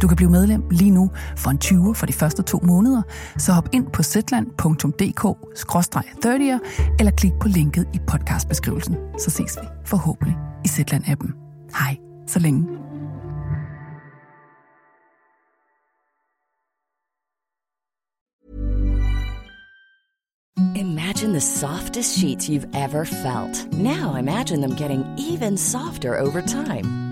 Du kan blive medlem lige nu for en 20 for de første to måneder, så hop ind på zetland.dk-30'er eller klik på linket i podcastbeskrivelsen. Så ses vi forhåbentlig i Zetland-appen. Hej, så længe. Imagine the softest sheets you've ever felt. Now imagine them getting even softer over time.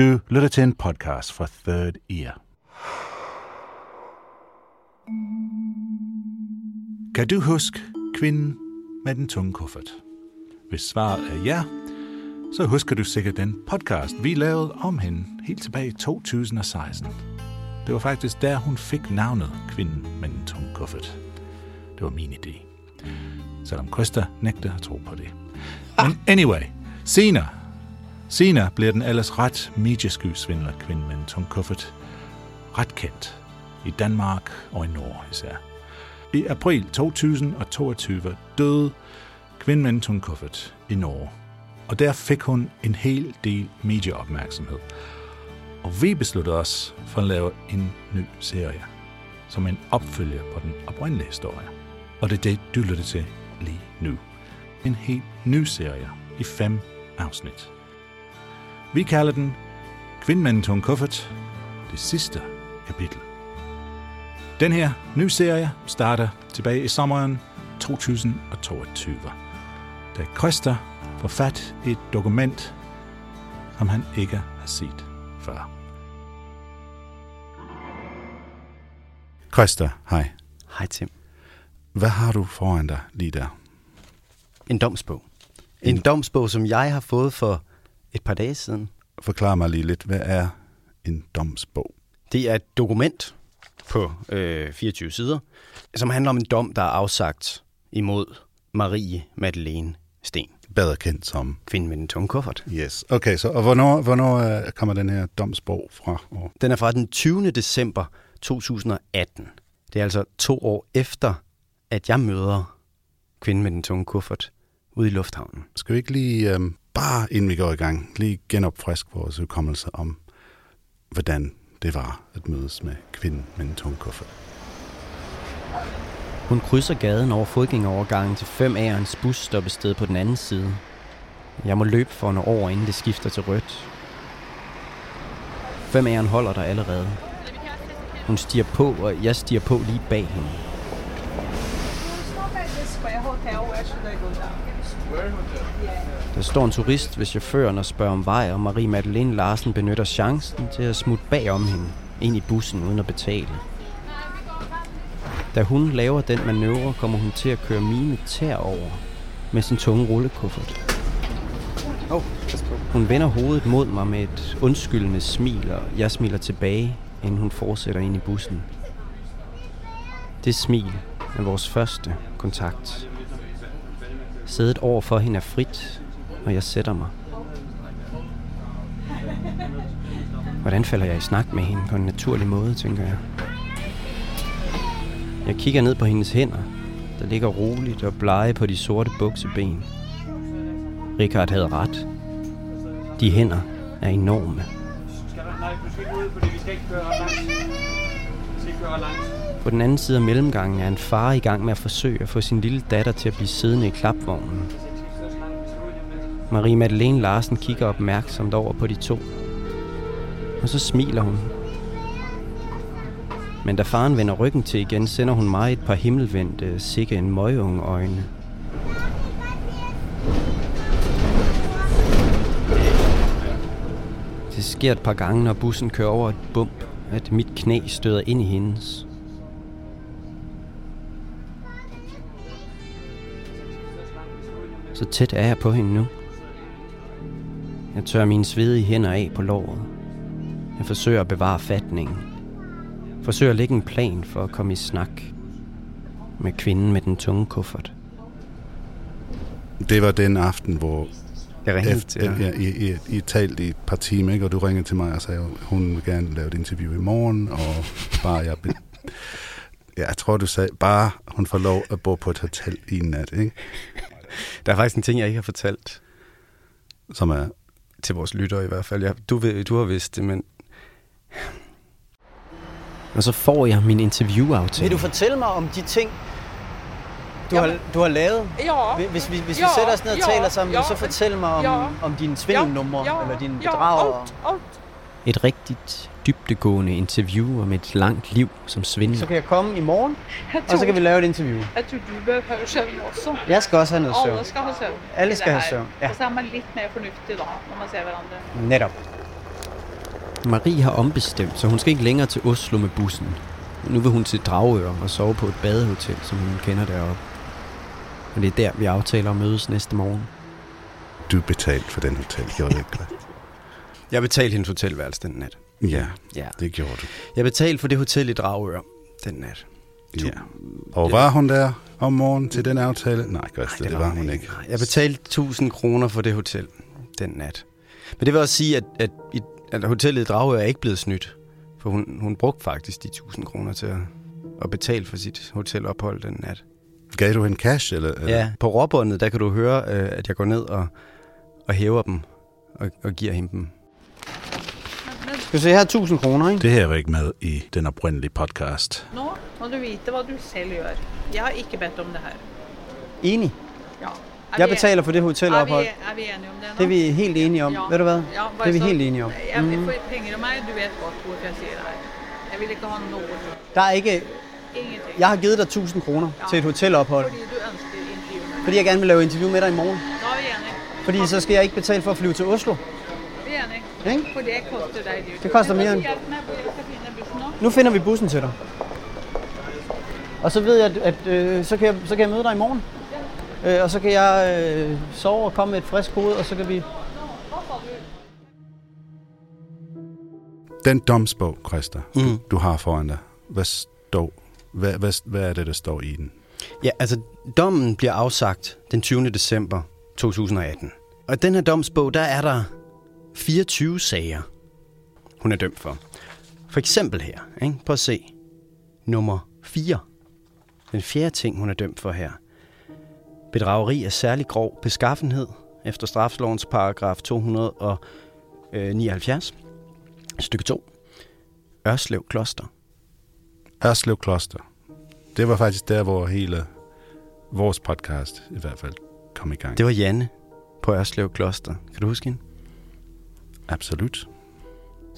Du lytter til en podcast fra Third Ear. Kan du huske kvinden med den tunge kuffert? Hvis svaret er ja, så husker du sikkert den podcast, vi lavede om hende helt tilbage i 2016. Det var faktisk der, hun fik navnet Kvinden med den tunge kuffert. Det var min idé. Selvom Krista nægter at tro på det. Men anyway, senere, senere bliver den ellers ret mediesky svindler kvinde med en tung kuffert ret kendt i Danmark og i Norge især. I april 2022 døde kvinden med en tung kuffert i Norge, og der fik hun en hel del medieopmærksomhed. Og vi besluttede os for at lave en ny serie, som en opfølger på den oprindelige historie. Og det er det, du lytter til lige nu. En helt ny serie i fem afsnit. Vi kalder den Kvinden med en kuffert, det sidste kapitel. Den her nye serie starter tilbage i sommeren 2022, da Krista får fat i et dokument, som han ikke har set før. Krista, hej. Hej Tim. Hvad har du foran dig lige der? En domsbog. En domsbog, som jeg har fået for et par dage siden. Forklar mig lige lidt, hvad er en domsbog? Det er et dokument på øh, 24 sider, som handler om en dom, der er afsagt imod Marie Madeleine Sten, Bedre kendt som... kvinden med den tunge kuffert. Yes. Okay, så og hvornår, hvornår øh, kommer den her domsbog fra? Den er fra den 20. december 2018. Det er altså to år efter, at jeg møder kvinden med den tunge kuffert ude i lufthavnen. Skal vi ikke lige, øh, bare inden vi går i gang, lige genopfriske vores hukommelse om, hvordan det var at mødes med kvinden med en tung kuffert? Hun krydser gaden over fodgængerovergangen til 5A'erens busstoppested på den anden side. Jeg må løbe for hende over, inden det skifter til rødt. 5A'eren holder der allerede. Hun stiger på, og jeg stiger på lige bag hende. Der står en turist ved chaufføren og spørger om vej, og Marie Madeleine Larsen benytter chancen til at smutte bagom hende ind i bussen uden at betale. Da hun laver den manøvre, kommer hun til at køre mine tær over med sin tunge rullekuffert. Hun vender hovedet mod mig med et undskyldende smil, og jeg smiler tilbage, inden hun fortsætter ind i bussen. Det smil er vores første kontakt. Sædet over for hende er frit, og jeg sætter mig. Hvordan falder jeg i snak med hende på en naturlig måde, tænker jeg. Jeg kigger ned på hendes hænder, der ligger roligt og blege på de sorte bukseben. Richard havde ret. De hænder er enorme. Nej, du skal ikke ud, fordi vi skal ikke køre langt. Vi skal ikke køre langt. På den anden side af mellemgangen er en far i gang med at forsøge at få sin lille datter til at blive siddende i klapvognen. Marie Madeleine Larsen kigger opmærksomt over på de to. Og så smiler hun. Men da faren vender ryggen til igen, sender hun mig et par himmelvendte, sikke en møgeunge øjne. Det sker et par gange, når bussen kører over et bump, at mit knæ støder ind i hendes. Så tæt er jeg på hende nu. Jeg tør mine svedige hænder af på låret. Jeg forsøger at bevare fatningen. Forsøger at lægge en plan for at komme i snak med kvinden med den tunge kuffert. Det var den aften, hvor Jeg ringede efter, til ja, I, I, I talte i et par timer, ikke? og du ringede til mig og sagde, at hun vil gerne lave et interview i morgen, og bare jeg... Be... Ja, jeg tror, du sagde, bare hun får lov at bo på et hotel i en nat, ikke? Der er faktisk en ting, jeg ikke har fortalt Som er... til vores lyttere i hvert fald. Jeg, du, ved, du har vidst det, men... Og så får jeg min interviewaftale. Vil du fortælle mig om de ting, du, Jamen. har, du har lavet? Ja. Hvis vi, hvis vi Ja, sætter os ned og ja, taler sammen, ja, så fortæl mig om, ja. om dine svindelnumre, ja, eller dine ja, bedrager. alt, alt. Et rigtigt dybdegående interview om et langt liv som svindler. Så kan jeg komme i morgen, Jeg og så kan vi lave et interview. jeg tror du behøver søvn også. Jeg skal også have noget søvn. Alle skal have søvn. Alle skal have søvn, ja. Og så er man lidt mere fornuftig da, når man ser hverandre. Netop. Marie har ombestemt, så hun skal ikke længere til Oslo med bussen. Nu vil hun til Dragør og sove på et badehotel, som hun kender deroppe. Og det er der, vi aftaler at mødes næste morgen. Du betalte for den hotel, gjorde du ikke? Jeg betalte hendes hotelværelse den nat. Ja, Ja. det gjorde du. Jeg betalte for det hotel i Dragør den nat. Ja. Og var hun der om morgenen til den aftale? Nej, Christa, det, det var var hun ikke. Jeg betalte 1000 kroner for det hotel den nat. Men det vil også sige, at, at, at hotellet i Dragør er ikke blevet snydt. For hun, hun brugte faktisk de 1000 kroner til at, at betale for sit hotelophold den nat. Gav du en cash, eller? eller? Ja, på råbåndet, der kan du høre, øh, at jeg går ned og, og hæver dem og, og giver hende dem. Skal vi se, her er 1000 kroner, ikke? Det her var ikke med i den oprindelige podcast. Nå må du vite hvad du selv gør. Jeg har ikke bedt om det her. Enig. Ja. Er Jeg betaler for det er vi, hotelophold. er vi enige om det nå? Det er vi helt enige om. Ved du hvad? Ja, Det er vi så- helt enige om. Jeg Mhm. får penge af mig, du ved godt, hvorfor jeg siger det her. Jeg vil ikke have noget. Der er ikke... Ingenting. Jeg har givet dig 1000 kroner til et hotelophold, Fordi du ønsker interview med mig. fordi jeg gerne vil lave interview med dig i morgen. Nå er vi enige. Fordi så skal jeg ikke betale for at flyve til Oslo. Vi er enige. Ikke? For det koster dig det. Det koster mere end- nu. Finder vi bussen til dig. Og så ved jeg, at, at øh, så, kan jeg, så kan jeg møde dig i morgen. Øh, og så kan jeg øh, sove og komme med et frisk hoved, og så kan vi... Den domsbog, Christa, mm. du, du har foran dig, hvad, står, hvad, hvad, hvad er det, der står i den? Ja, altså dommen bliver afsagt den 20. december 2018. Og i den her domsbog, der er der 24 sager, hun er dømt for. For eksempel her, ikke? Prøv at se. Nummer 4. Den fjerde ting, hun er dømt for her. Bedrageri af særlig grov beskaffenhed efter straflovens paragraf 279, stykke 2. Ørslev Kloster. Ørslev Kloster. Det var faktisk der, hvor hele vores podcast i hvert fald kom i gang. Det var Janne på Ørslev Kloster. Kan du huske hende? Absolut.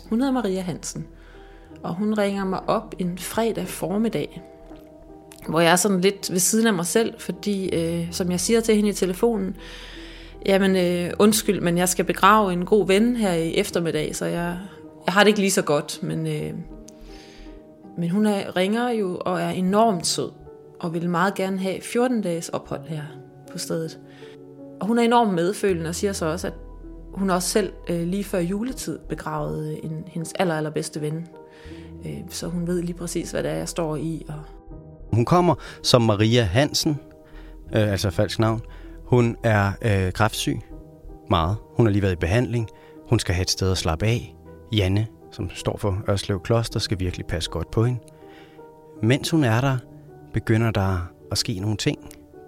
Hun hedder Maria Hansen, og hun ringer mig op en fredag formiddag, hvor jeg er sådan lidt ved siden af mig selv, fordi, øh, som jeg siger til hende i telefonen, jamen øh, undskyld, men jeg skal begrave en god ven her i eftermiddag, så jeg, jeg har det ikke lige så godt, men, øh, men hun er, ringer jo og er enormt sød, og vil meget gerne have 14 dages ophold her på stedet. Og hun er enormt medfølende og siger så også, at hun også selv øh, lige før juletid begravede øh, en, hendes aller, allerbedste ven. Øh, så hun ved lige præcis, hvad det er, jeg står i. Og Hun kommer som Maria Hansen, øh, altså falsk navn. Hun er øh, kræftsyg. Meget. Hun har lige været i behandling. Hun skal have et sted at slappe af. Janne, som står for Ørslev Kloster, skal virkelig passe godt på hende. Mens hun er der, begynder der at ske nogle ting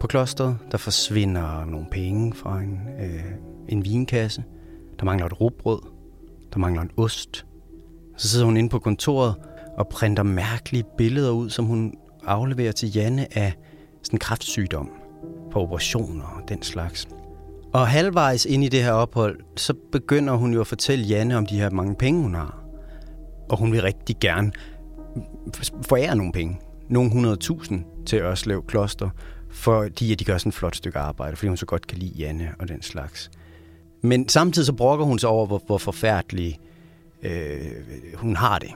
på klosteret. Der forsvinder nogle penge fra en, øh, en vinkasse. Der mangler et rugbrød. Der mangler en ost. Så sidder hun inde på kontoret og printer mærkelige billeder ud, som hun afleverer til Janne af sådan kraftsygdom på operationer og den slags. Og halvvejs ind i det her ophold, så begynder hun jo at fortælle Janne om de her mange penge, hun har. Og hun vil rigtig gerne forære nogle penge. Nogle 100.000 til Ørslev Kloster, fordi at de gør sådan et flot stykke arbejde, fordi hun så godt kan lide Janne og den slags. Men samtidig så brokker hun sig over, hvor, hvor forfærdelig øh, hun har det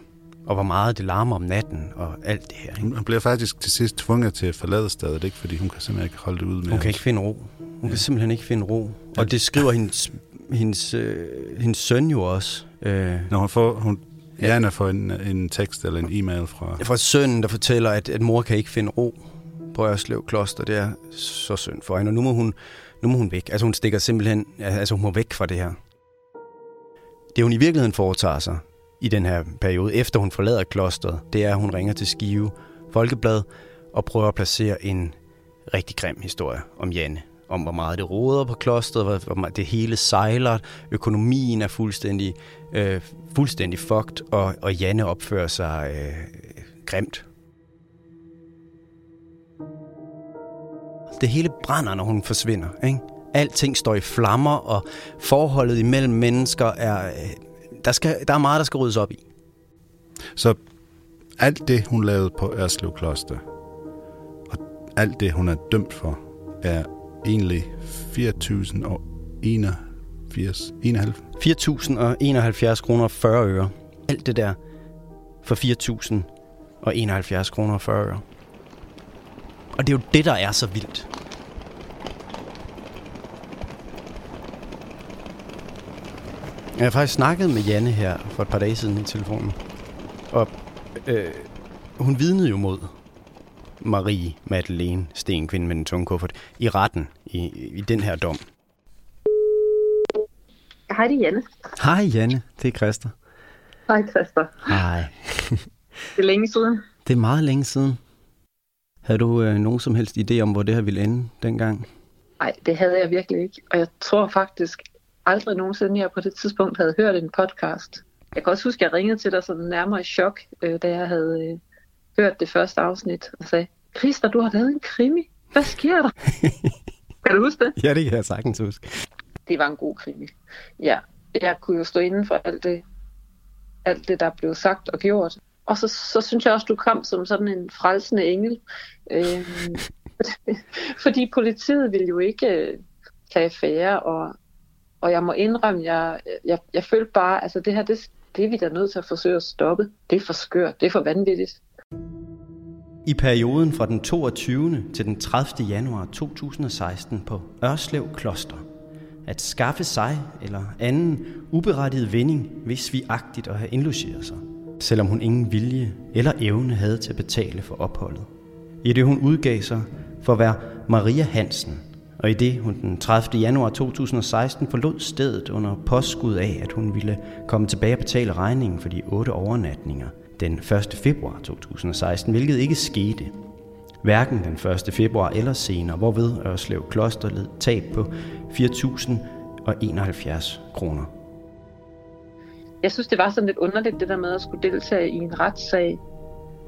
og hvor meget det larmer om natten og alt det her. Ikke? Hun bliver faktisk til sidst tvunget til at forlade stedet, ikke? fordi hun kan simpelthen ikke holde det ud med Hun kan ikke finde ro. Hun ja. kan simpelthen ikke finde ro. Og det skriver hendes, hendes, øh, hendes søn jo også. Øh, Når hun får, hun, Jana får en, en tekst eller en e-mail fra... Fra sønnen, der fortæller, at, at mor kan ikke finde ro på Ørslev Kloster. Det er så synd for hende, og nu må hun, nu må hun væk. Altså hun stikker simpelthen, altså hun må væk fra det her. Det hun i virkeligheden foretager sig, i den her periode, efter hun forlader klosteret, det er, at hun ringer til Skive Folkeblad og prøver at placere en rigtig grim historie om Janne. Om hvor meget det råder på klosteret, hvor meget det hele sejler, økonomien er fuldstændig, øh, fuldstændig fucked, og, og Janne opfører sig øh, grimt. Det hele brænder, når hun forsvinder. Ikke? Alting står i flammer, og forholdet imellem mennesker er øh, der, skal, der er meget, der skal ryddes op i. Så alt det, hun lavede på Ørslev Kloster, og alt det, hun er dømt for, er egentlig 4.000 og 81, 4.071 kroner og 40 øre. Alt det der for 4.000 og 71 kroner og 40 øre. Og det er jo det, der er så vildt. Jeg har faktisk snakket med Janne her for et par dage siden i telefonen. Og øh, hun vidnede jo mod Marie Madeleine Stenkvinde med den tunge kuffert i retten i, i den her dom. Hej, det er Janne. Hej Janne, det er Christer. Hej Christer. Hej. det er længe siden. Det er meget længe siden. Havde du øh, nogen som helst idé om, hvor det her ville ende dengang? Nej, det havde jeg virkelig ikke. Og jeg tror faktisk, aldrig nogensinde, jeg på det tidspunkt havde hørt en podcast. Jeg kan også huske, at jeg ringede til dig sådan nærmere i chok, øh, da jeg havde øh, hørt det første afsnit, og sagde, Christa, du har lavet en krimi. Hvad sker der? kan du huske det? Ja, det kan jeg sagtens huske. Det var en god krimi. Ja, jeg kunne jo stå inden for alt det, alt det, der blev sagt og gjort. Og så, så synes jeg også, du kom som sådan en frelsende engel. Øh, fordi politiet ville jo ikke øh, tage affære, og og jeg må indrømme, jeg, jeg, jeg følte bare, altså det her, det, det er vi da nødt til at forsøge at stoppe. Det er for skørt, det er for vanvittigt. I perioden fra den 22. til den 30. januar 2016 på Ørslev Kloster at skaffe sig eller anden uberettiget vinding, hvis vi agtigt at have indlogeret sig, selvom hun ingen vilje eller evne havde til at betale for opholdet. I det hun udgav sig for at være Maria Hansen, og i det hun den 30. januar 2016 forlod stedet under påskud af, at hun ville komme tilbage og betale regningen for de otte overnatninger den 1. februar 2016, hvilket ikke skete. Hverken den 1. februar eller senere, hvorved Ørslev Kloster led tab på 4.071 kroner. Jeg synes, det var sådan lidt underligt, det der med at skulle deltage i en retssag,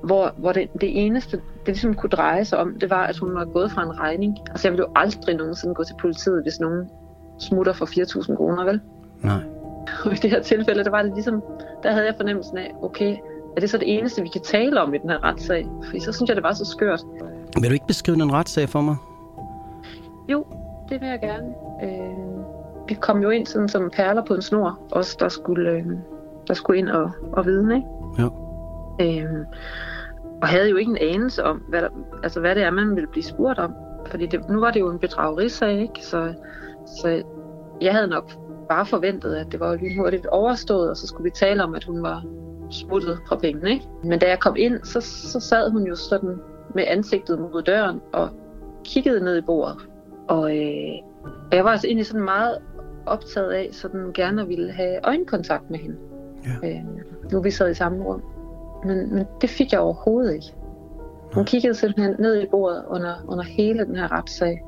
hvor, hvor det, det eneste, det ligesom kunne dreje sig om, det var, at hun var gået fra en regning. Altså jeg ville jo aldrig nogensinde gå til politiet, hvis nogen smutter for 4.000 kroner, vel? Nej. Og i det her tilfælde, der var det ligesom, der havde jeg fornemmelsen af, okay, er det så det eneste, vi kan tale om i den her retssag? For så synes jeg, det var så skørt. Vil du ikke beskrive den retssag for mig? Jo, det vil jeg gerne. Øh, vi kom jo ind sådan som perler på en snor, os der skulle, øh, der skulle ind og, og vidne, ikke? Jo. Øh, og havde jo ikke en anelse om, hvad, der, altså hvad det er, man ville blive spurgt om. Fordi det, nu var det jo en bedragerisag, ikke? Så, så jeg havde nok bare forventet, at det var lige hurtigt overstået, og så skulle vi tale om, at hun var smuttet fra pengene. Ikke? Men da jeg kom ind, så, så sad hun jo sådan med ansigtet mod døren og kiggede ned i bordet. Og øh, jeg var altså egentlig sådan meget optaget af, sådan gerne ville have øjenkontakt med hende. Ja. Øh, nu vi sad i samme rum. Men, men det fik jeg overhovedet ikke. Hun kiggede simpelthen ned i bordet under, under hele den her retssag.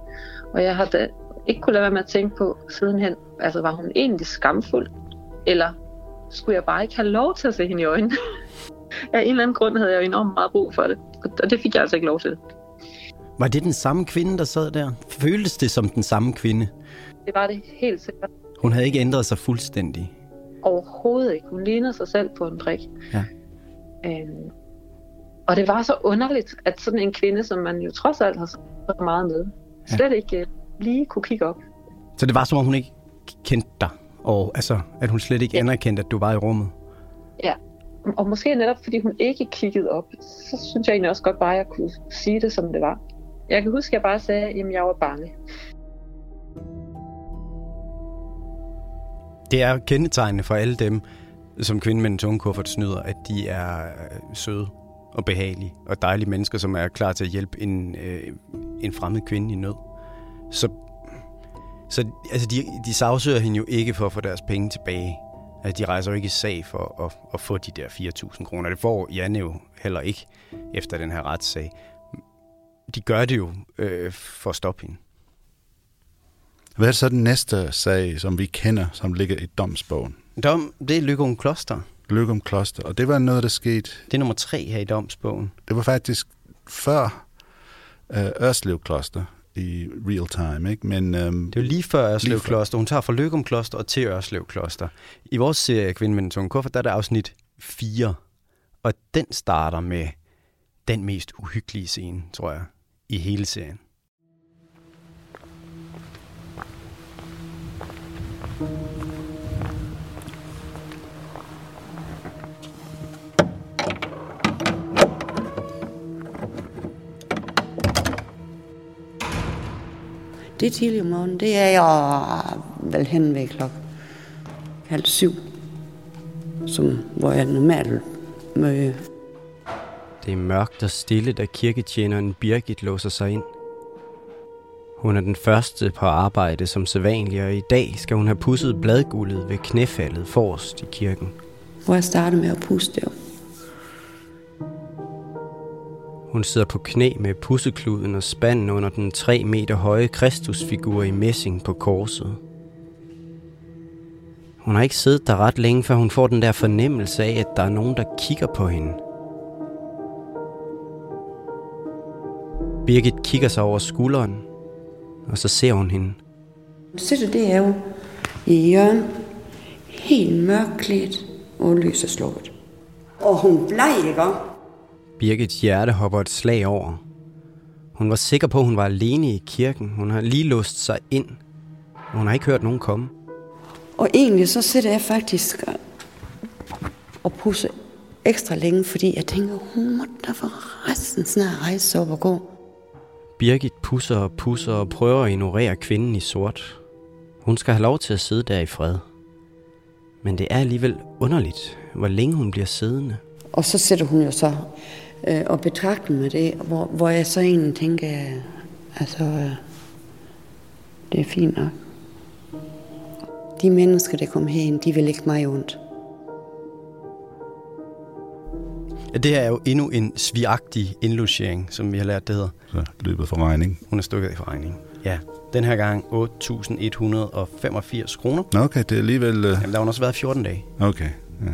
Og jeg har da ikke kunne lade være med at tænke på sidenhen, altså var hun egentlig skamfuld? Eller skulle jeg bare ikke have lov til at se hende i øjnene? Af en eller anden grund havde jeg jo enormt meget brug for det, og det fik jeg altså ikke lov til. Var det den samme kvinde, der sad der? Føltes det som den samme kvinde? Det var det helt sikkert. Hun havde ikke ændret sig fuldstændig. Overhovedet ikke. Hun lignede sig selv på en prik. Ja. Øhm, og det var så underligt, at sådan en kvinde, som man jo trods alt har så meget med, Ja. slet ikke øh, lige kunne kigge op. Så det var som om hun ikke kendte dig, og altså, at hun slet ikke ja. anerkendte, at du var i rummet. Ja, og måske netop fordi hun ikke kiggede op, så synes jeg egentlig også godt bare, at jeg kunne sige det, som det var. Jeg kan huske, at jeg bare sagde, at jeg var bange. Det er kendetegnende for alle dem, som kvinden med den tunge kuffert snyder, at de er øh, søde og behagelige og dejlige mennesker, som er klar til at hjælpe en, øh, en fremmed kvinde i nød. Så, så altså, de, de sagsøger hende jo ikke for at få deres penge tilbage. Altså, de rejser jo ikke i sag for at, at få de der 4.000 kroner. Det får Janne jo heller ikke efter den her retssag. De gør det jo øh, for at stoppe hende. Hvad er så den næste sag, som vi kender, som ligger i domsbogen? Dom, det er Lykkeum Kloster. Lykkeum Kloster, og det var noget, der skete... Det er nummer tre her i domsbogen. Det var faktisk før uh, Ørslev Kloster i real time, ikke? Men, um, Det er jo lige før Ørslev Kloster. Hun tager fra Løgum Kloster og til Ørslev Kloster. I vores serie Kvinde med den tunge kuffert, der er der afsnit 4. Og den starter med den mest uhyggelige scene, tror jeg, i hele serien. Det er tidlig om morgenen. Det er jeg vel hen ved klokken halv syv, som, hvor jeg normalt møder. Det er mørkt og stille, da kirketjeneren Birgit låser sig ind. Hun er den første på arbejde som sædvanlig, og i dag skal hun have pudset bladguldet ved knæfaldet forrest i kirken. Hvor jeg starter med at puste jo. Hun sidder på knæ med pussekluden og spanden under den 3 meter høje Kristusfigur i messing på korset. Hun har ikke siddet der ret længe, før hun får den der fornemmelse af, at der er nogen, der kigger på hende. Birgit kigger sig over skulderen, og så ser hun hende. Sætter det er jo i hjørnet, helt mørklædt, og lyset slukket. Og hun bleg, ikke? Birgits hjerte hopper et slag over. Hun var sikker på, at hun var alene i kirken. Hun har lige låst sig ind. Hun har ikke hørt nogen komme. Og egentlig så sidder jeg faktisk og pusser ekstra længe, fordi jeg tænker, hun må da for resten snart rejse op og gå. Birgit pusser og pusser og prøver at ignorere kvinden i sort. Hun skal have lov til at sidde der i fred. Men det er alligevel underligt, hvor længe hun bliver siddende. Og så sætter hun jo så øh, og betragter med det, hvor, hvor jeg så egentlig tænker, altså, øh, det er fint nok. De mennesker, der kom herind, de vil ikke mig ondt. Det her er jo endnu en svigagtig indlogering, som vi har lært, det hedder. Så løbet for regning. Hun er stukket i for regning. Ja, den her gang 8.185 kroner. Nå, Okay, det er alligevel... Uh... Jamen, der har hun også været 14 dage. Okay, ja.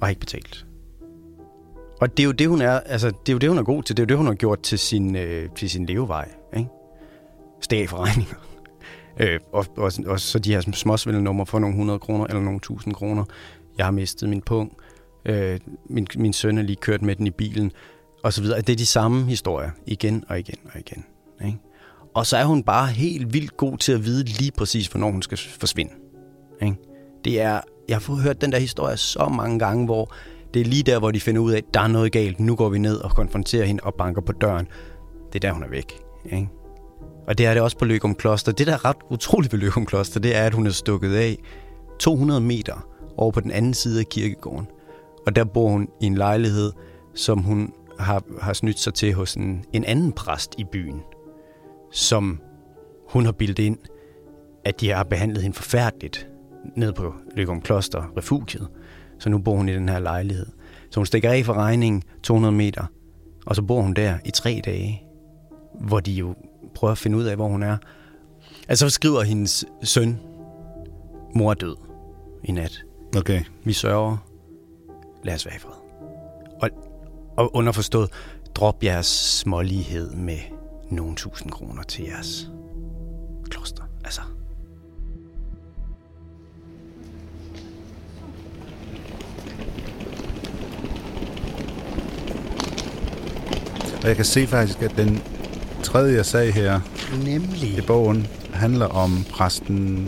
Og har ikke betalt. Og det er jo det, hun er, altså, det er jo det, hun er god til. Det er jo det, hun har gjort til sin, øh, til sin levevej. Ikke? Stag for regninger. øh, og, og, og, så de her småsvindelnummer for nogle 100 kroner eller nogle 1000 kroner. Jeg har mistet min pung. Øh, min, min søn er lige kørt med den i bilen. Og så videre. Det er de samme historier. Igen og igen og igen. Ikke? Og så er hun bare helt vildt god til at vide lige præcis, hvornår hun skal forsvinde. Ikke? Det er, jeg har fået hørt den der historie så mange gange, hvor det er lige der, hvor de finder ud af, at der er noget galt. Nu går vi ned og konfronterer hende og banker på døren. Det er der, hun er væk. Ikke? Og det er det også på Løgum Kloster. Det, der er ret utroligt ved Løgum Kloster, det er, at hun er stukket af 200 meter over på den anden side af kirkegården. Og der bor hun i en lejlighed, som hun har, har snydt sig til hos en, en anden præst i byen, som hun har bildet ind, at de har behandlet hende forfærdeligt ned på Løgum Kloster, refugiet. Så nu bor hun i den her lejlighed. Så hun stikker af for regningen 200 meter, og så bor hun der i tre dage, hvor de jo prøver at finde ud af, hvor hun er. Altså, så skriver hendes søn, mor er død i nat. Okay. Vi sørger. Lad os være i fred. Og, og underforstået, drop jeres smålighed med nogle tusind kroner til jeres kloster. Altså, Og jeg kan se faktisk, at den tredje sag her Nemlig. i bogen handler om præsten,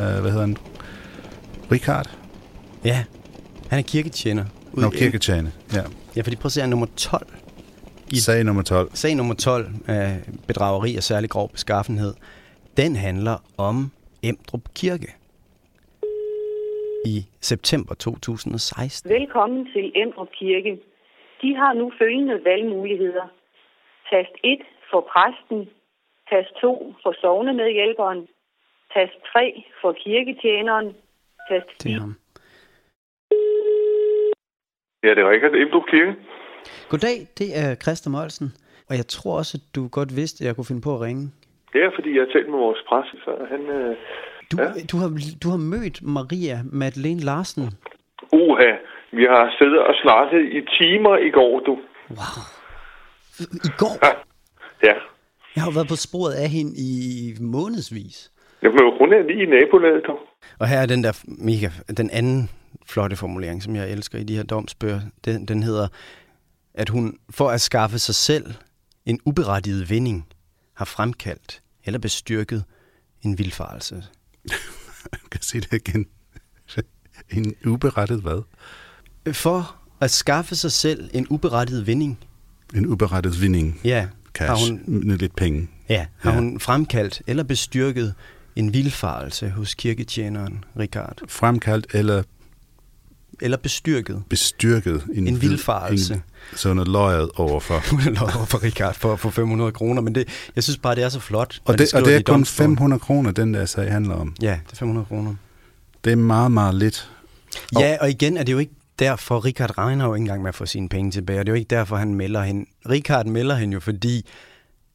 øh, hvad hedder han? Richard? Ja, han er kirketjener. Nå, kirketjene, ja. Ja, fordi prøv at se, han er nummer 12. I sag nummer 12. Sag nummer 12 af bedrageri og særlig grov beskaffenhed, den handler om Emdrup Kirke i september 2016. Velkommen til Emdrup Kirke. De har nu følgende valgmuligheder. Tast 1 for præsten, tast 2 for sovnemedhjælperen, tast 3 for kirketjeneren, tast 4. Det er ham. Ja, det er Rikard Emdrup Kirke. Goddag, det er Christa Molsen. Og jeg tror også, at du godt vidste, at jeg kunne finde på at ringe. Det er, fordi jeg har talt med vores presse, så han... Øh, Du, ja. du, har, du har mødt Maria Madeleine Larsen. uha, vi har siddet og snakket i timer i går, du. Wow. I går? Ja. Jeg har jo været på sporet af hende i månedsvis. Jamen, hun er lige i nabolaget, du. Og her er den der mega, den anden flotte formulering, som jeg elsker i de her domsbøger. Den, den hedder, at hun for at skaffe sig selv en uberettiget vinding har fremkaldt eller bestyrket en vildfarelse. Jeg kan se det igen. En uberettet hvad? For at skaffe sig selv en uberettiget vinding, En uberettet vinding. ja, Cash. har hun, lidt penge. ja, har ja. hun fremkaldt eller bestyrket en vildfarelse hos kirketjeneren Richard. Fremkaldt eller Eller bestyrket. bestyrket. En vid- vildfarelse. En, så hun er løjet overfor. Hun er lov for Richard for få 500 kroner, men det, jeg synes bare, det er så flot. Og de det, og det er i kun domsbogen. 500 kroner, den der sag handler om. Ja, det er 500 kroner. Det er meget, meget lidt. Ja, og igen er det jo ikke derfor, Richard regner jo ikke engang med at få sine penge tilbage, og det er jo ikke derfor, han melder hende. Richard melder hende jo, fordi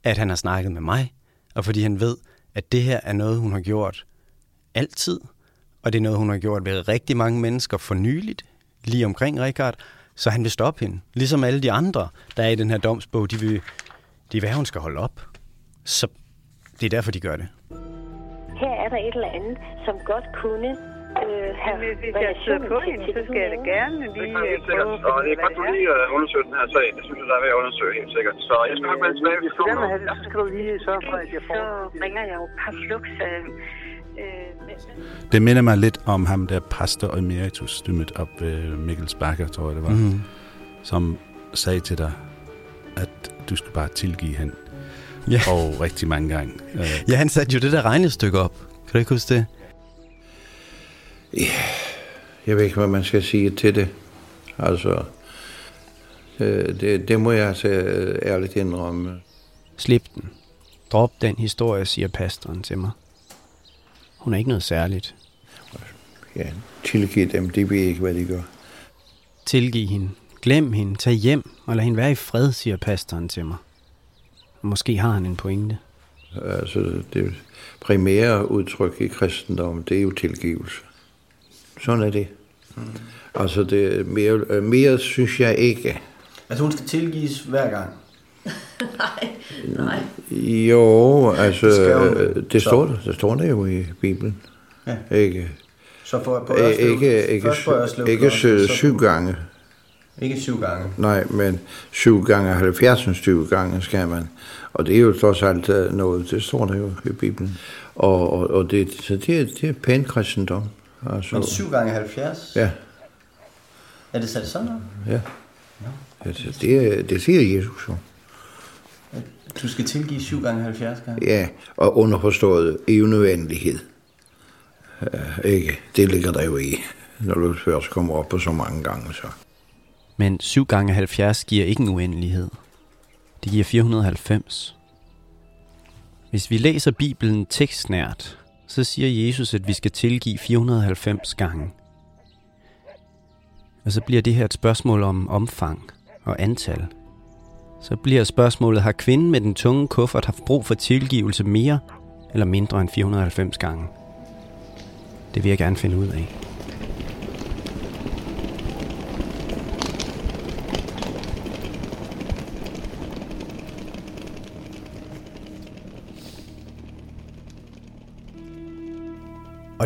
at han har snakket med mig, og fordi han ved, at det her er noget, hun har gjort altid, og det er noget, hun har gjort ved rigtig mange mennesker for nyligt, lige omkring Richard, så han vil stoppe hende. Ligesom alle de andre, der er i den her domsbog, de vil, de vil have, hun skal holde op. Så det er derfor, de gør det. Her er der et eller andet, som godt kunne øh, Men hvis jeg sidder på hende, så skal jeg da gerne lige øh, prøve at Og det er godt, du lige undersøger den her sag. Det synes jeg, der er ved at undersøge helt sikkert. Så jeg skal nok melde tilbage, hvis du kommer. Så skal du lige sørge for, at jeg får... Så ringer jeg jo par flux. Øh, øh, Det minder mig lidt om ham der pastor emeritus, du mødte op ved Mikkels Bakker, tror jeg det var, mm-hmm. som sagde til dig, at du skal bare tilgive hende. Ja. Og rigtig mange gange. Øh, Ja, han satte jo det der regnestykke op. Kan du ikke huske det? Jeg ved ikke, hvad man skal sige til det. Altså, det, det, det må jeg altså ærligt indrømme. Slip den. Drop den historie, siger pastoren til mig. Hun er ikke noget særligt. Ja, tilgive dem, de ved ikke, hvad de gør. Tilgiv hende. Glem hende. Tag hjem og lad hende være i fred, siger pastoren til mig. Måske har han en pointe. Altså, det primære udtryk i kristendom, det er jo tilgivelse. Sådan er det. Mm. Altså, det, mere, mere synes jeg ikke. Altså hun skal tilgives hver gang. nej, nej. Jo, altså, Det skal hun. det står, der, det står der jo i Bibelen. Ja. Ikke, Så på, på ikke, Ørslev, ikke, ikke, først på Ørslev ikke syv, så- syv gange. Ikke syv gange. Nej, men 7 gange 70 20 gange skal man. Og det er jo trods alt øh, noget, det står der jo i Bibelen. Og, og, og det, så det, er, det er pæn kristendom. Altså, Men 7 gange 70? Ja, Er det sat sådan op? ja. Altså, det, er- det siger Jesus jo. Du skal tilgive 7 gange 70 gange? Ja, og underforstået i unødvendighed. Uh, ikke? Det ligger der jo i, når du først kommer op på så mange gange. Så. Men 7 gange 70 giver ikke en uendelighed. Det giver 490. Hvis vi læser Bibelen tekstnært, så siger Jesus, at vi skal tilgive 490 gange. Og så bliver det her et spørgsmål om omfang og antal. Så bliver spørgsmålet, har kvinden med den tunge kuffert haft brug for tilgivelse mere eller mindre end 490 gange? Det vil jeg gerne finde ud af.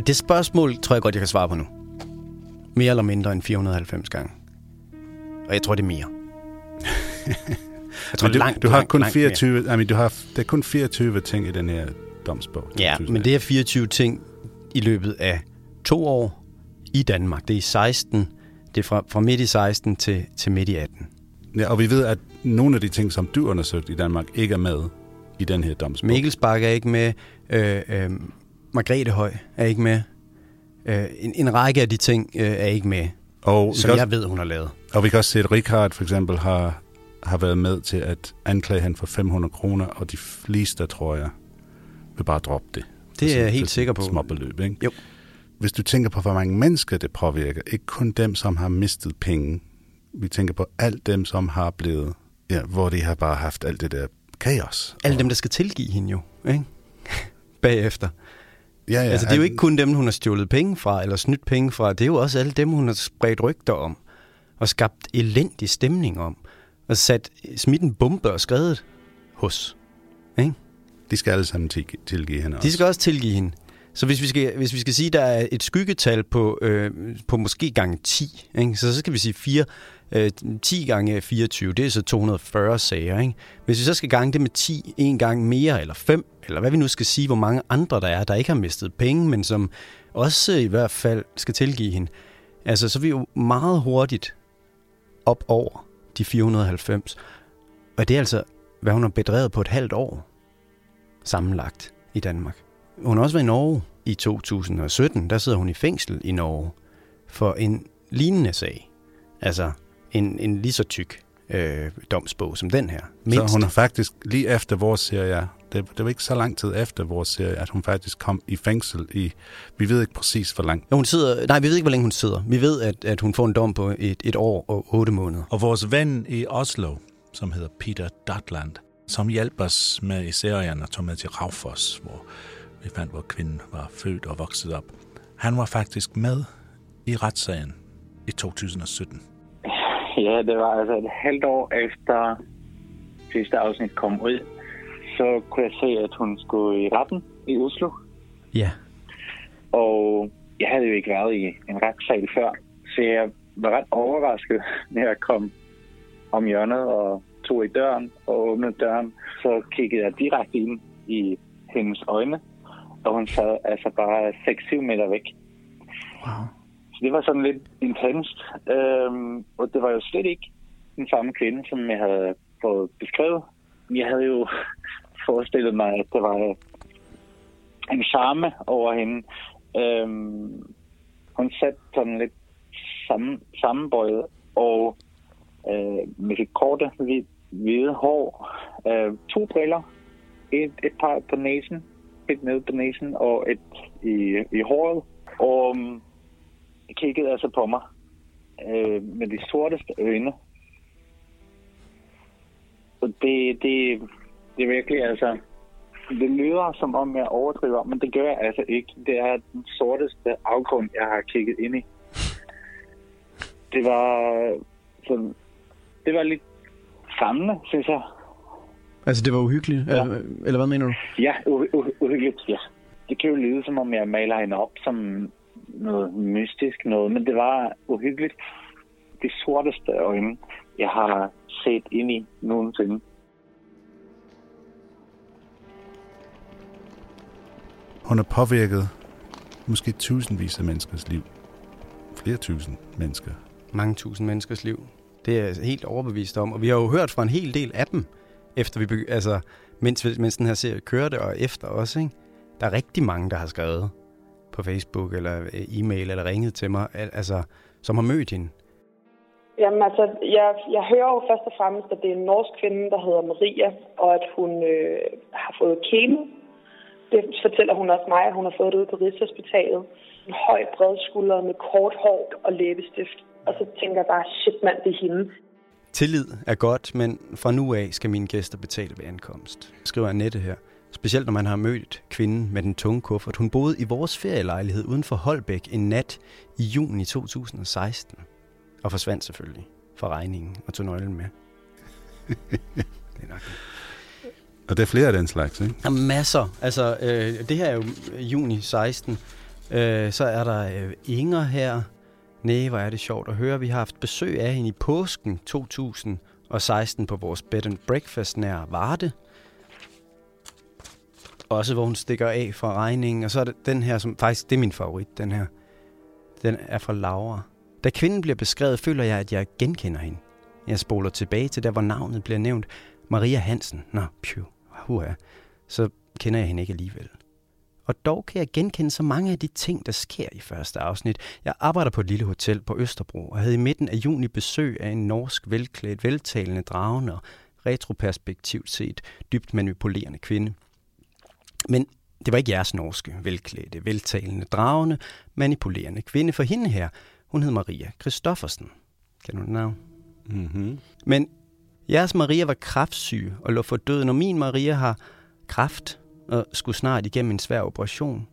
Og det spørgsmål tror jeg godt, jeg kan svare på nu. Mere eller mindre end 490 gange. Og jeg tror, det er mere. jeg tror, Men du, langt, du har langt, kun langt mere. 24, I mean, du har, det er kun 24 ting i den her domsbog. Ja, men det er 24 ting i løbet af to år i Danmark. Det er i 16, det er fra, fra midt i 16 til, til midt i 18. Ja, og vi ved, at nogle af de ting, som du undersøgte i Danmark, ikke er med i den her domsbog. Mikkelsbak er ikke med, øh, øh, Margrethe Høj er ikke med, øh, en, en række af de ting øh, er ikke med, og som jeg ved, hun har lavet. Og vi kan også se, at Richard for eksempel har, har været med til at anklage han for 500 kroner, og de fleste, tror jeg, vil bare droppe det. Det er jeg helt sikker på. Små beløb, ikke? Jo. Hvis du tænker på, hvor mange mennesker det påvirker, ikke kun dem, som har mistet penge. Vi tænker på alt dem, som har blevet, ja, hvor de har bare haft alt det der kaos. Alle dem, der skal tilgive hende jo, ikke? Bagefter. Ja, ja, altså, det er jo ikke kun dem, hun har stjålet penge fra, eller snydt penge fra. Det er jo også alle dem, hun har spredt rygter om, og skabt elendig stemning om, og sat smidt en bombe og skrevet hos. Ikke? De skal alle sammen til- tilgive hende De skal også tilgive hende. Så hvis vi skal, hvis vi skal sige, at der er et skyggetal på, øh, på måske gange 10, ikke? Så, så skal vi sige 4, øh, 10 gange 24, det er så 240 sager. Ikke? Hvis vi så skal gange det med 10 en gang mere, eller 5, eller hvad vi nu skal sige, hvor mange andre der er, der ikke har mistet penge, men som også i hvert fald skal tilgive hende, altså så er vi jo meget hurtigt op over de 490. Og det er altså, hvad hun har bedrevet på et halvt år sammenlagt i Danmark. Hun har også været i Norge i 2017. Der sidder hun i fængsel i Norge for en lignende sag. Altså en, en lige så tyk øh, domsbog som den her. Så hun har faktisk lige efter vores serie, det, det var ikke så lang tid efter vores serie, at hun faktisk kom i fængsel i, vi ved ikke præcis hvor lang. Ja, hun sidder, nej, vi ved ikke, hvor længe hun sidder. Vi ved, at, at hun får en dom på et, et år og otte måneder. Og vores ven i Oslo, som hedder Peter Dutland, som hjælper os med i serien og tog med til Raufoss, hvor vi fandt, hvor kvinden var født og vokset op. Han var faktisk med i retssagen i 2017. Ja, det var altså et halvt år efter sidste afsnit kom ud. Så kunne jeg se, at hun skulle i retten i Oslo. Ja. Og jeg havde jo ikke været i en retssal før, så jeg var ret overrasket, når jeg kom om hjørnet og tog i døren og åbnede døren. Så kiggede jeg direkte ind i hendes øjne, og hun sad altså bare 6-7 meter væk. Wow. Så det var sådan lidt intenst. Øhm, og det var jo slet ikke den samme kvinde, som jeg havde fået beskrevet. Jeg havde jo forestillet mig, at det var en charme over hende. Øhm, hun satte sådan lidt sammen, sammenbøjet og øh, med sit korte, hvid, hvide hår. Øh, to briller. Et, et par på næsen. Et nede på næsen og et i, i håret. Og um, kiggede altså på mig øh, med de sorteste øjne. Og det, det, det er virkelig altså... Det lyder som om jeg overdriver, men det gør jeg altså ikke. Det er den sorteste afgrund, jeg har kigget ind i. Det var sådan, det var lidt skræmmende, synes jeg. Altså, det var uhyggeligt? Ja. Eller hvad mener du? Ja, u- uhyggeligt, ja. Det kan jo lyde, som om jeg maler hende op som noget mystisk noget, men det var uhyggeligt. De sorteste øjne, jeg har set ind i nogensinde. Hun har påvirket måske tusindvis af menneskers liv. Flere tusind mennesker. Mange tusind menneskers liv. Det er jeg helt overbevist om. Og vi har jo hørt fra en hel del af dem, efter vi begy- altså, mens, mens den her serie kørte, og efter også. Ikke? Der er rigtig mange, der har skrevet på Facebook, eller øh, e-mail, eller ringet til mig, altså, som har mødt hende. Jamen altså, jeg, jeg hører jo først og fremmest, at det er en norsk kvinde, der hedder Maria, og at hun øh, har fået kemo. Det fortæller hun også mig, at hun har fået det ude på Rigshospitalet. En høj, bred skulder med kort hår og læbestift. Og så tænker jeg bare, shit mand, det er hende. Tillid er godt, men fra nu af skal mine gæster betale ved ankomst. Skriver Annette her. Specielt når man har mødt kvinden med den tunge kuffert. Hun boede i vores ferielejlighed uden for Holbæk en nat i juni 2016. Og forsvandt selvfølgelig fra regningen og tog nøglen med. det er nok Og der er flere af den slags, ikke? Der er masser. Altså, øh, det her er jo juni 16. Øh, så er der øh, Inger her. Næh, hvor er det sjovt at høre. Vi har haft besøg af hende i påsken 2016 på vores bed and breakfast nær Varde. Også hvor hun stikker af fra regningen. Og så er det den her, som faktisk det er min favorit, den her. Den er fra Laura. Da kvinden bliver beskrevet, føler jeg, at jeg genkender hende. Jeg spoler tilbage til der, hvor navnet bliver nævnt. Maria Hansen. Nå, pju, huha. Så kender jeg hende ikke alligevel. Og dog kan jeg genkende så mange af de ting, der sker i første afsnit. Jeg arbejder på et lille hotel på Østerbro og havde i midten af juni besøg af en norsk velklædt, veltalende, dragende og retroperspektivt set dybt manipulerende kvinde. Men det var ikke jeres norske, velklædte, veltalende, dragende, manipulerende kvinde. For hende her, hun hed Maria Christoffersen. Kan du navn? Mm-hmm. Men jeres Maria var kraftsyg og lå for døden, og min Maria har kraft og skulle snart igennem en svær operation.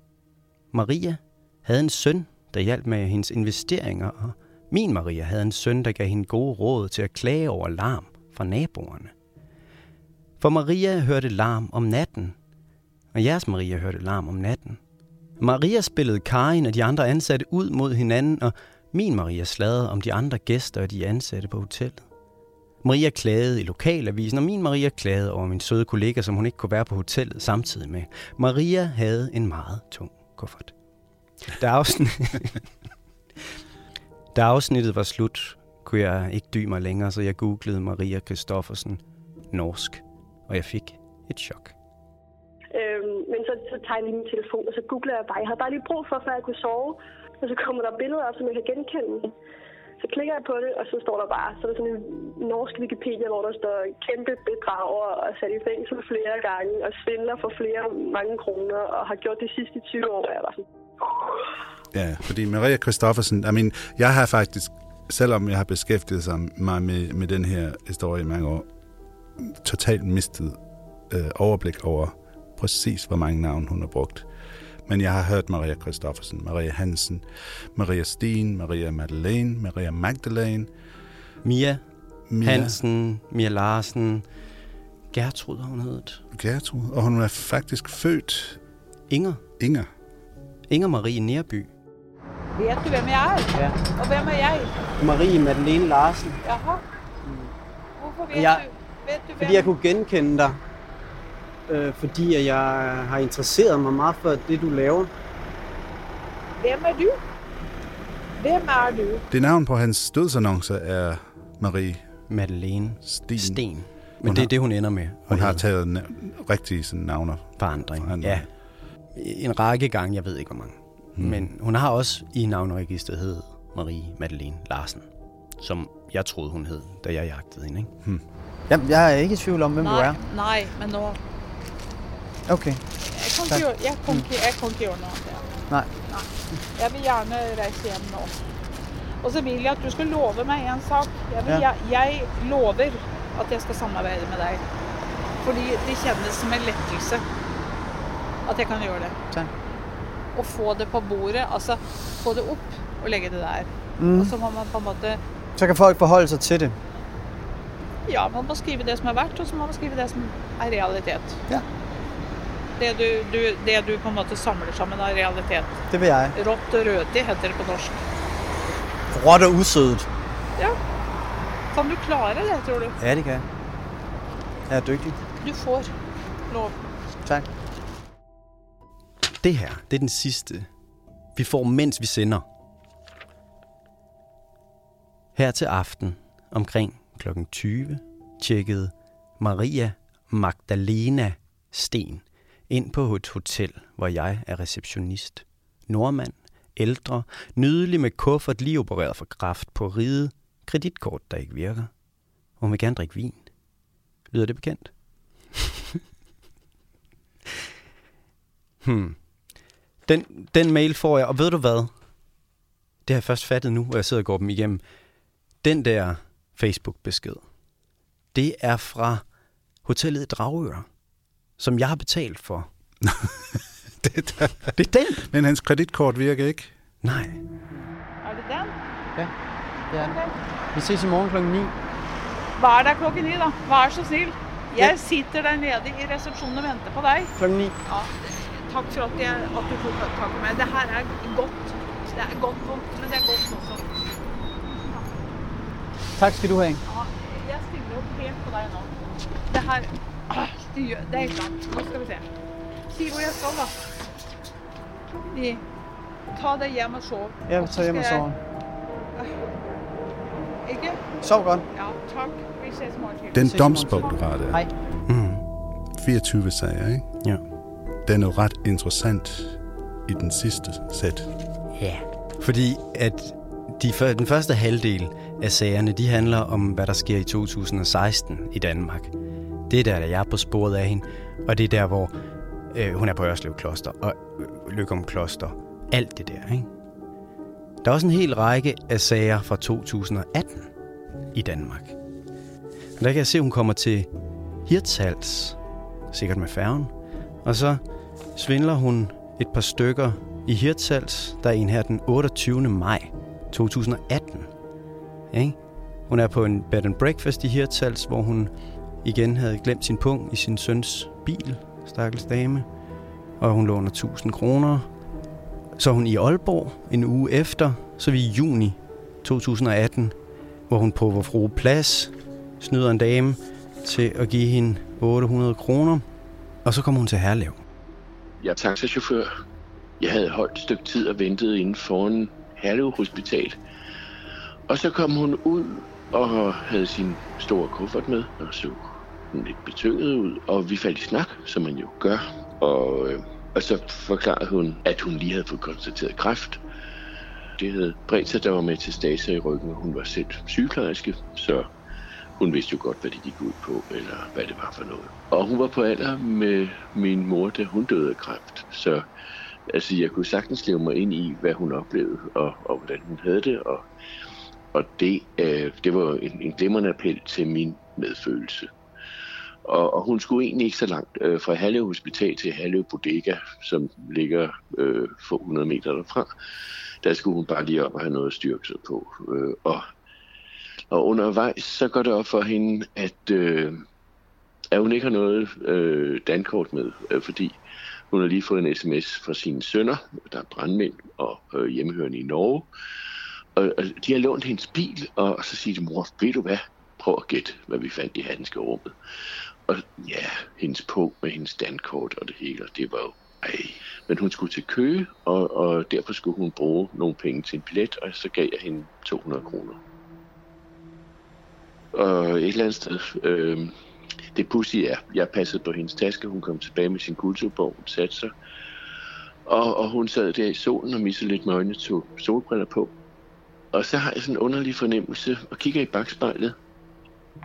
Maria havde en søn, der hjalp med hendes investeringer, og min Maria havde en søn, der gav hende gode råd til at klage over larm fra naboerne. For Maria hørte larm om natten, og jeres Maria hørte larm om natten. Maria spillede Karin og de andre ansatte ud mod hinanden, og min Maria sladrede om de andre gæster og de ansatte på hotellet. Maria klagede i lokalavisen, og min Maria klagede over min søde kollega, som hun ikke kunne være på hotellet samtidig med. Maria havde en meget tung kuffert. Da, afsnit... da afsnittet var slut, kunne jeg ikke dy mig længere, så jeg googlede Maria Kristoffersen norsk, og jeg fik et chok. Øhm, men så, så tager jeg lige min telefon, og så googler jeg bare. Jeg havde bare lige brug for, før jeg kunne sove. Og så kommer der billeder op, som jeg kan genkende. Så klikker jeg på det, og så står der bare, så er der sådan en norsk Wikipedia, hvor der står kæmpe bedrager og sat i fængsel flere gange, og svindler for flere mange kroner, og har gjort det sidste 20 år, og jeg var sådan, Ja, fordi Maria Christoffersen, I mean, jeg har faktisk, selvom jeg har beskæftiget mig med, med den her historie i mange år, totalt mistet øh, overblik over præcis, hvor mange navne hun har brugt. Men jeg har hørt Maria Christoffersen, Maria Hansen, Maria Sten, Maria Madeleine, Maria Magdalene, Mia, Mia. Hansen, Mia Larsen, Gertrud har hun heddet. Gertrud, og hun er faktisk født... Inger. Inger. Inger Marie Nærby. Du hvem jeg er? Ja. Og hvem er jeg? Marie Madeleine Larsen. Jaha. Hvorfor vet Jeg- du? Vet du Fordi jeg kunne genkende dig. Øh, fordi jeg har interesseret mig meget for det, du laver. Hvem er du? Hvem er du? Det navn på hans dødsannonce er Marie Madeleine Sten. Sten. Men det er det, hun ender med. Hun har taget na- rigtige sådan, navne. Forandring. Ja. En række gange, jeg ved ikke hvor mange. Hmm. Men hun har også i navneregistret hed Marie Madeleine Larsen, som jeg troede, hun hed, da jeg jagtede hende. Ikke? Hmm. Jeg, jeg er ikke i tvivl om, hvem du Nej, er. nej, men nå. Okay. Jeg Tak. ikke, jeg kan ikke, jeg kan ikke gjøre noe der. Nej. Jeg vil gjerne reise hjem nå. Og så vil jeg at du skal love meg en sak. Jeg, vil, Ja. jeg, jeg lover at jeg skal samarbeide med deg. Fordi det kjennes som en lettelse at jeg kan gjøre det. Tak. Og få det på bordet, altså få det opp og legge det der. Mm. Og så må man på en måte Så kan folk forholde sig til det. Ja, man må skrive det som er verdt, og så må man skrive det som er realitet. Ja. Det du, du, det du på en måte samler sammen er realitet. Det vil jeg. Rått og røti heter det på norsk. Råt og usødet. Ja. Kan du klare det, tror du? Ja, det kan jeg. Jeg er dygtig. Du får lov. Tak. Det her, det er den sidste, vi får, mens vi sender. Her til aften, omkring kl. 20, tjekkede Maria Magdalena Sten ind på et hotel, hvor jeg er receptionist. Nordmand, ældre, nydelig med kuffert lige opereret for kraft på ride, kreditkort, der ikke virker. Hun vil gerne drikke vin. Lyder det bekendt? hmm. Den, den mail får jeg, og ved du hvad? Det har jeg først fattet nu, hvor jeg sidder og går dem igennem. Den der Facebook-besked, det er fra hotellet i Dragør som jeg har betalt for. det, er det er den. Men hans kreditkort virker ikke. Nej. Er det den? Ja, det er den. Vi ses i morgen klokken 9. Vær der klokken 9 da. Vær så snill. Jeg Ja. sitter der nede i resepsjonen og venter på deg. Klokken 9. Ja, takk for at, jeg, at du tok tak i meg. Det her er godt. Det er godt vondt, men det er godt også. Tak skal du have. Ja, jeg stiller opp helt på deg nå. Det her det, gjør, det er klart. Nå skal vi se. Si hvor jeg skal, da. Vi, ta deg hjem og sov. Ja, tag hjem og sov. jeg- Ikke? Sov godt. Ja, tak. Vi ses morgen. Den domsbog, du har der. Hej. Mm. 24 sager, ikke? Ja. Den er jo ret interessant i den sidste sæt. Ja. Fordi at de, før- den første halvdel af sagerne, de handler om, hvad der sker i 2016 i Danmark. Det er der, jeg er på sporet af hende. Og det er der, hvor øh, hun er på Ørslev Kloster og øh, Løgum Kloster. Alt det der, ikke? Der er også en hel række af sager fra 2018 i Danmark. Og der kan jeg se, at hun kommer til Hirtshals, sikkert med færgen. Og så svindler hun et par stykker i Hirtshals. Der er en her den 28. maj 2018. Ikke? Hun er på en bed and breakfast i Hirtshals, hvor hun igen havde glemt sin pung i sin søns bil, stakkels dame. Og hun låner 1000 kroner. Så hun i Aalborg en uge efter, så vi i juni 2018, hvor hun på Vor Frue Plads snyder en dame til at give hende 800 kroner. Og så kommer hun til Herlev. Jeg er taxachauffør. Jeg havde holdt et stykke tid og ventet inden foran Herlev Hospital. Og så kom hun ud og havde sin store kuffert med, og så lidt betynget ud. Og vi faldt i snak, som man jo gør. Og, øh, og så forklarede hun, at hun lige havde fået konstateret kræft. Det havde bredt sig, der var med til staser i ryggen, og hun var selv sygeplejerske, så hun vidste jo godt, hvad det gik ud på, eller hvad det var for noget. Og hun var på alder med min mor, da hun døde af kræft. Så altså, jeg kunne sagtens leve mig ind i, hvad hun oplevede, og, og hvordan hun havde det. Og, og det, øh, det var en, en glimrende appel til min medfølelse. Og, og hun skulle egentlig ikke så langt øh, fra Hallev Hospital til Hallev Bodega, som ligger øh, få 100 meter derfra. Der skulle hun bare lige op og have noget at styrke sig på. Øh, og og undervejs, så går det op for hende, at, øh, at hun ikke har noget øh, dankort med, øh, fordi hun har lige fået en sms fra sine sønner, der er brandmænd og øh, hjemmehørende i Norge. Og, og de har lånt hendes bil, og så siger de, mor, ved du hvad? Prøv at gætte, hvad vi fandt i handelskerummet. Og ja, hendes på med hendes dankort og det hele, og det var jo ej. Men hun skulle til Køge, og, og derfor skulle hun bruge nogle penge til en billet, og så gav jeg hende 200 kroner. Og et eller andet sted, øh, det pussy er, jeg passede på hendes taske, hun kom tilbage med sin kulturbog, hun satte sig, og, og hun sad der i solen og missede lidt med øjnene, tog solbriller på. Og så har jeg sådan en underlig fornemmelse, og kigger i bagspejlet,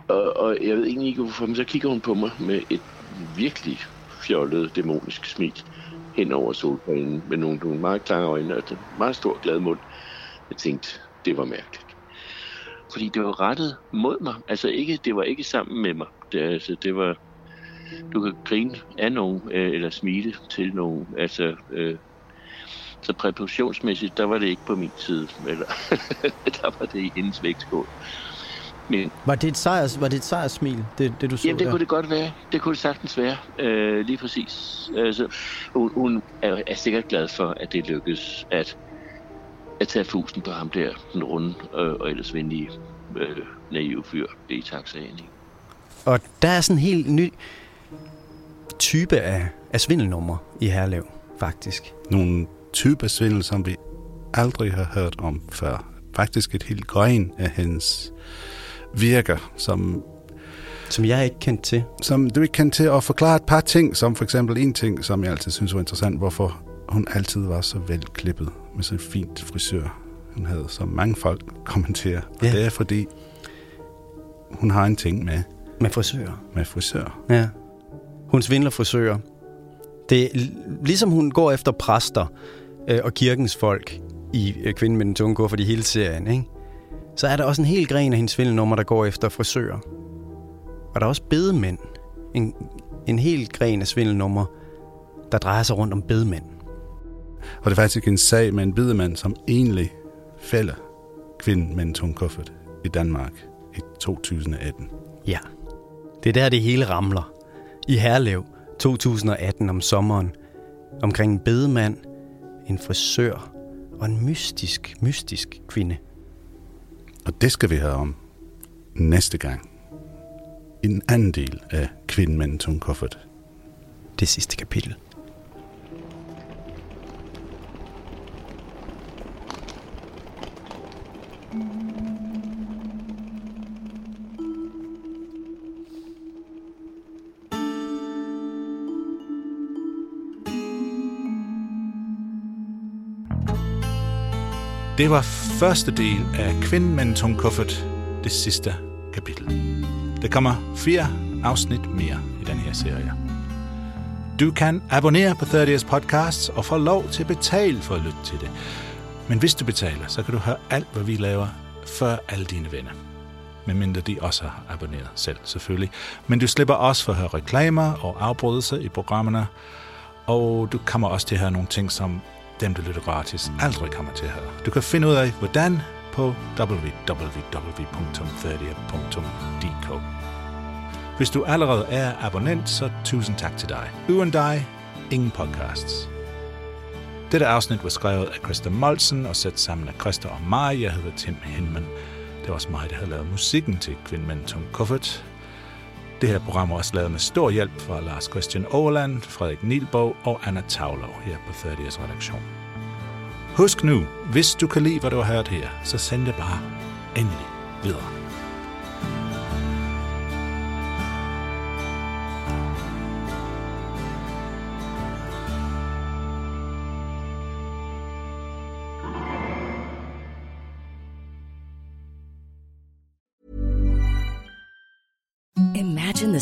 og, og jeg ved egentlig ikke hvorfor, men så kigger hun på mig med et virkelig fjollet, dæmonisk smil hen over solbrillen med nogle, nogle meget klare øjne og en meget stor glad mund. Jeg tænkte, det var mærkeligt fordi det var rettet mod mig. Altså ikke, det var ikke sammen med mig. Det, altså, det var, du kan grine af nogen, øh, eller smile til nogen. Altså, øh, så præpositionsmæssigt, der var det ikke på min side. Eller, der var det i hendes vægtskål. Men, Var det et, sejrs, var det et sejrsmil, det, det du så Jamen, det der? kunne det godt være. Det kunne det sagtens være. Øh, lige præcis. Altså, hun, hun er, er sikkert glad for, at det lykkedes at, at tage fusen på ham der, den runde øh, og ellers venlige øh, naive fyr i taxaen. ikke? Og der er sådan en helt ny type af, af svindelnummer i Herlev, faktisk. Nogle typer svindel, som vi aldrig har hørt om før. Faktisk et helt gren af hendes virker, som som jeg ikke kendt til. Som du ikke kendt til at forklare et par ting, som for eksempel en ting, som jeg altid synes var interessant, hvorfor hun altid var så velklippet med så fint frisør. Hun havde, som mange folk kommenterer. Og Ja. det er fordi, hun har en ting med... Med frisører. Med frisør. Ja. Hun svindler frisører. Det er ligesom hun går efter præster øh, og kirkens folk i øh, Kvinden med den tunge kuffert i hele serien, ikke? Så er der også en hel gren af hendes svindelnummer, der går efter frisører. Og der er også bedemænd. En En hel gren af svindelnummer, der drejer sig rundt om bedemænd. Og det er faktisk en sag med en bedemand, som egentlig fælder kvinden med en tung kuffert i Danmark i 2018. Ja, det er der, det hele ramler. I Herlev 2018 om sommeren. Omkring en bedemand, en frisør og en mystisk, mystisk kvinde. Og det skal vi have om næste gang. En anden del af Kvinden med en tung kuffert. Det sidste kapitel. Det var første del af Kvinden med en tung kuffert, det sidste kapitel. Der kommer fire afsnit mere i den her serie. Du kan abonnere på 30's podcasts og få lov til at betale for at lytte til det. Men hvis du betaler, så kan du høre alt, hvad vi laver, før alle dine venner. Medmindre de også har abonneret selv, selvfølgelig. Men du slipper også for at høre reklamer og afbrydelser i programmerne. Og du kommer også til at høre nogle ting, som dem, du lytter gratis, aldrig kommer til at høre. Du kan finde ud af, hvordan på www.30.dk. Hvis du allerede er abonnent, så tusind tak til dig. Uden dig, ingen podcasts. Dette afsnit var skrevet af Christa Molsen og sat sammen af Christa og mig. Jeg hedder Tim Hinman. Det var også mig, der havde lavet musikken til Kvinden Tom Kuffert. Det her program er også lavet med stor hjælp fra Lars Christian Overland, Frederik Nilbog og Anna Tavlov her på 30's redaktion. Husk nu, hvis du kan lide, hvad du har hørt her, så send det bare endelig videre.